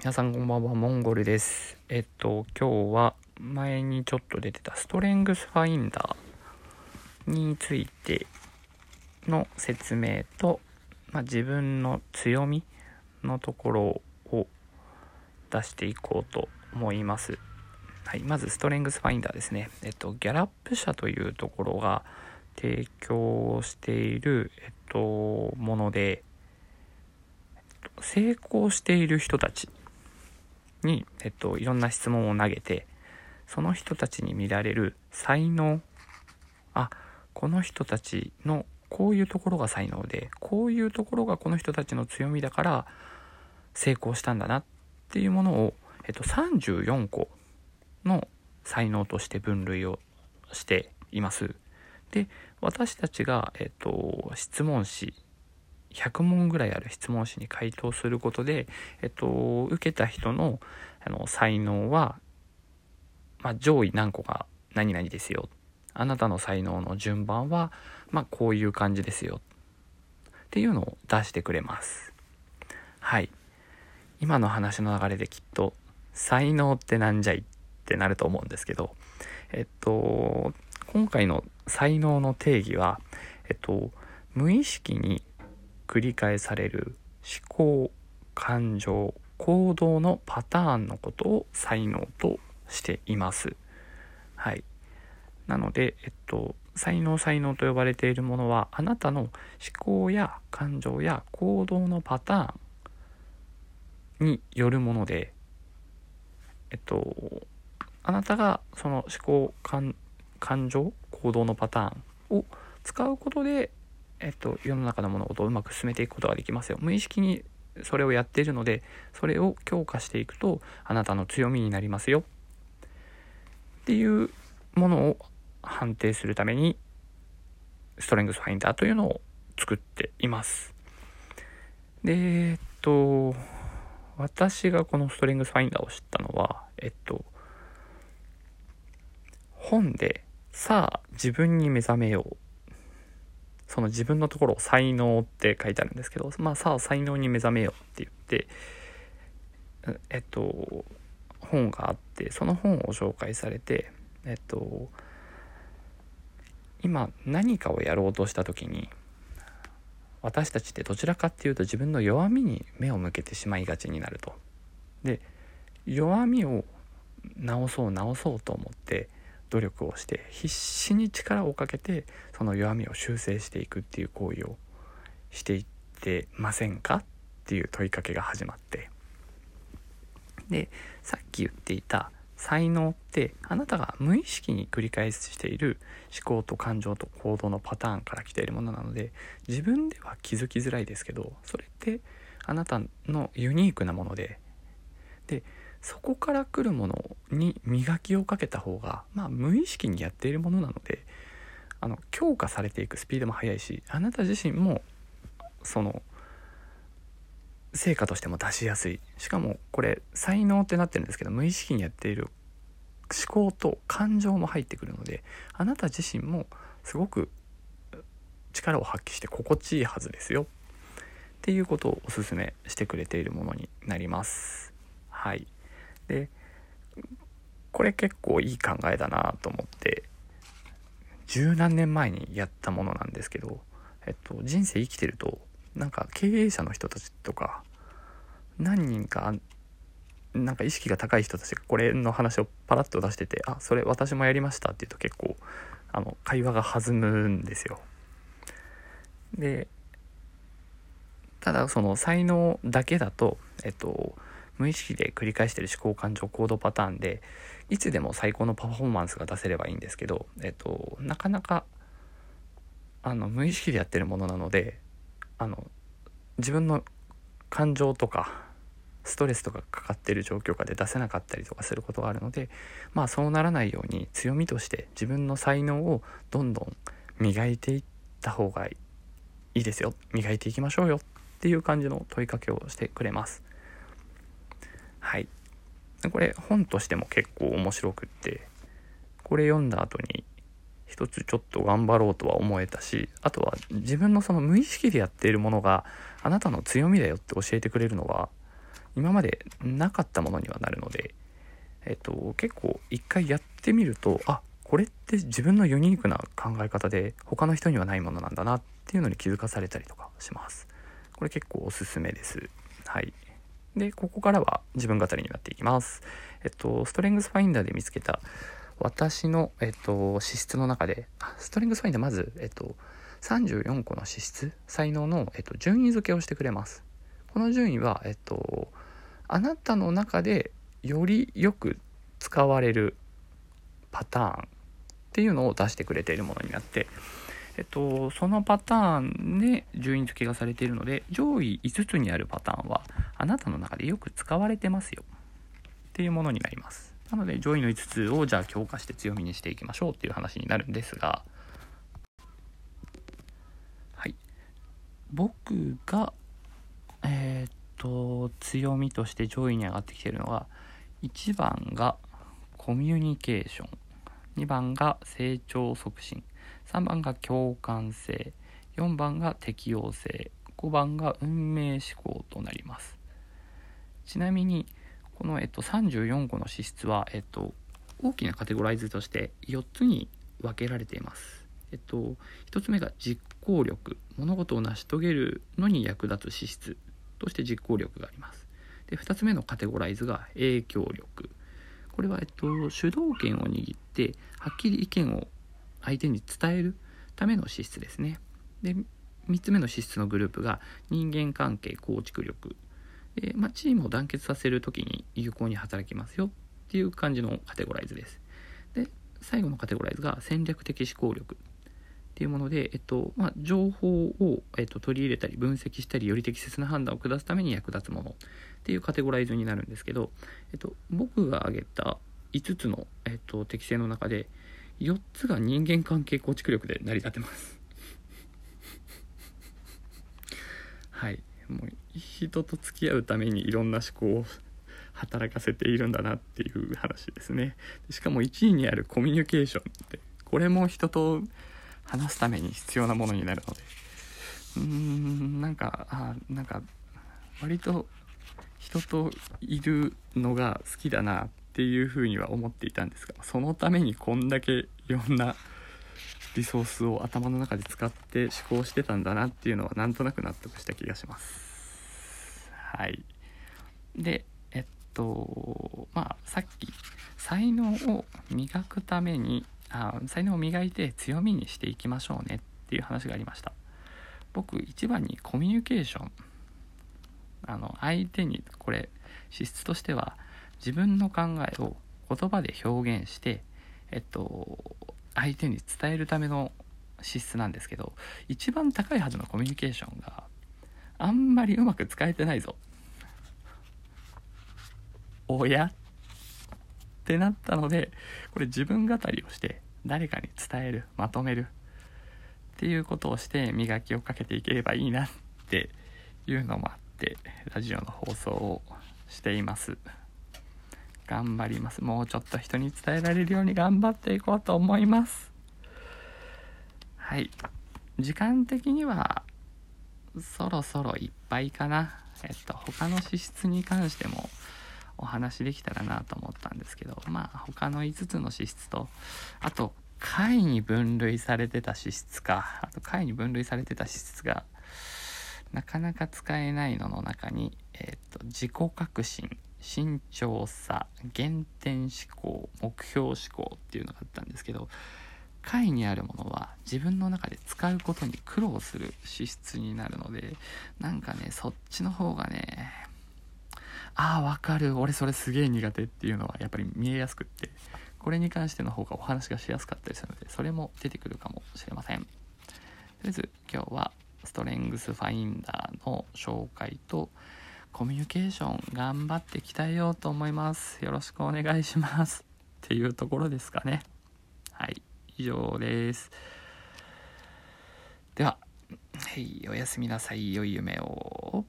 皆さんこんばんは、モンゴルです。えっと、今日は前にちょっと出てたストレングスファインダーについての説明と、まあ、自分の強みのところを出していこうと思います。はい、まずストレングスファインダーですね。えっと、ギャラップ社というところが提供している、えっと、もので、成功している人たちに、えっと、いろんな質問を投げてその人たちに見られる才能あこの人たちのこういうところが才能でこういうところがこの人たちの強みだから成功したんだなっていうものを、えっと、34個の才能として分類をしています。で私たちが、えっと、質問紙100問ぐらいある質問紙に回答することで、えっと、受けた人のあの才能は、まあ、上位何個が何々ですよ。あなたの才能の順番は、まあ、こういう感じですよ。っていうのを出してくれます。はい。今の話の流れできっと才能ってなんじゃいってなると思うんですけどえっと今回の才能の定義はえっと無意識に繰り返される思考感情行動のパターンのことを才能としています。はい。なのでえっと才能才能と呼ばれているものはあなたの思考や感情や行動のパターンによるものでえっとあなたがその思考感情行動のパターンを使うことでえっと、世の中の物事をうまく進めていくことができますよ。無意識にそれをやっているので、それを強化していくと、あなたの強みになりますよ。っていうものを判定するために、ストレングスファインダーというのを作っています。で、えっと、私がこのストレングスファインダーを知ったのは、えっと、本で、さあ自分に目覚めようその自分のところを才能って書いてあるんですけど、まあさあ才能に目覚めようって言って、えっと、本があって、その本を紹介されて、えっと、今何かをやろうとした時に、私たちってどちらかっていうと自分の弱みに目を向けてしまいがちになると。で、弱みを直そう直そうと思って、努力をして必死に力をかけてその弱みを修正していくっていう行為をしていってませんかっていう問いかけが始まって。でさっき言っていた才能ってあなたが無意識に繰り返している思考と感情と行動のパターンから来ているものなので自分では気づきづらいですけどそれってあなたのユニークなものででそこから来るものに磨きをかけた方が、まあ、無意識にやっているものなのであの強化されていくスピードも速いしあなた自身もその成果としても出しやすい。しかもこれ才能ってなってるんですけど無意識にやっている思考と感情も入ってくるのであなた自身もすごく力を発揮して心地いいはずですよ。っていうことをおすすめしてくれているものになります。はい。でこれ結構いい考えだなと思って十何年前にやったものなんですけど、えっと、人生生きてるとなんか経営者の人たちとか何人かなんか意識が高い人たちがこれの話をパラッと出してて「あそれ私もやりました」って言うと結構あの会話が弾むんですよ。でただその才能だけだとえっと無意識で繰り返してる思考感情行動パターンでいつでも最高のパフォーマンスが出せればいいんですけど、えっと、なかなかあの無意識でやってるものなのであの自分の感情とかストレスとかかかってる状況下で出せなかったりとかすることがあるのでまあそうならないように強みとして自分の才能をどんどん磨いていった方がいいですよ磨いていきましょうよっていう感じの問いかけをしてくれます。これ本としても結構面白くって、これ読んだ後に一つちょっと頑張ろうとは思えたし、あとは自分のその無意識でやっているものがあなたの強みだよって教えてくれるのは今までなかったものにはなるので、えっと、結構一回やってみるとあこれって自分のユニークな考え方で他の人にはないものなんだなっていうのに気づかされたりとかします。これ結構おすすめです。はい。でここからは自分語りになっていきます。えっとストレングスファインダーで見つけた私の、えっと、資質の中でストレングスファインダーまず、えっと、34個の資質才能の、えっと、順位付けをしてくれます。この順位は、えっと、あなたの中でよりよく使われるパターンっていうのを出してくれているものになって、えっと、そのパターンで順位付けがされているので上位5つにあるパターンはあなたの中でよく使われてますよ。っていうものになります。なので上位の5つをじゃあ強化して強みにしていきましょうっていう話になるんですが。はい。僕がえー、っと強みとして上位に上がってきているのは1番がコミュニケーション。2番が成長促進。3番が共感性。4番が適応性。5番が運命思考となります。ちなみにこの、えっと、34個の資質は、えっと、大きなカテゴライズとして4つに分けられています。えっと、1つ目が実行力。物事を成し遂げるのに役立つ資質として実行力があります。で2つ目のカテゴライズが影響力。これは、えっと、主導権を握ってはっきり意見を相手に伝えるための資質ですね。で3つ目の資質のグループが人間関係構築力で、まあ、チームを団結させる時に有効に働きますよっていう感じのカテゴライズです。で最後のカテゴライズが戦略的思考力っていうもので、えっとまあ、情報を、えっと、取り入れたり分析したりより適切な判断を下すために役立つものっていうカテゴライズになるんですけど、えっと、僕が挙げた5つの、えっと、適性の中で4つが人間関係構築力で成り立ってます。はい。もう人と付き合うためにいろんな思考を働かせているんだなっていう話ですね。しかも1位にあるコミュニケーションってこれも人と話すために必要なものになるので。うーんなんかあなんか割と人といるのが好きだな。っていうふうには思っていたんですがそのためにこんだけいろんなリソースを頭の中で使って思考してたんだなっていうのはなんとなく納得した気がします。はい。で、えっと、まあさっき才能を磨くためにあ才能を磨いて強みにしていきましょうねっていう話がありました。僕一番にコミュニケーションあの相手にこれ資質としては自分の考えを言葉で表現してえっと相手に伝えるための資質なんですけど一番高いはずのコミュニケーションがあんまりうまく使えてないぞ。おや？ってなったのでこれ自分語りをして誰かに伝えるまとめる。っていうことをして磨きをかけていければいいなっていうのもあってラジオの放送をしています。頑張ります。もうちょっと人に伝えられるように頑張っていこうと思います。はい。時間的にはそろそろいっぱいかな。えっと他の資質に関してもお話できたらなと思ったんですけどまあ他の5つの資質とあと回に分類されてた資質か。あと回に分類されてた資質がなかなか使えないのの中に、えっと自己革新。慎重さ原点思考目標思考っていうのがあったんですけど解にあるものは自分の中で使うことに苦労する資質になるのでなんかねそっちの方がねああわかる。俺それすげえ苦手っていうのはやっぱり見えやすくってこれに関しての方がお話がしやすかったりするのでそれも出てくるかもしれません。とりあえず今日はストレングスファインダーの紹介とコミュニケーション頑張って鍛えようと思います。よろしくお願いします。っていうところですかね。はい、以上です。では、はい、おやすみなさい。良い夢を。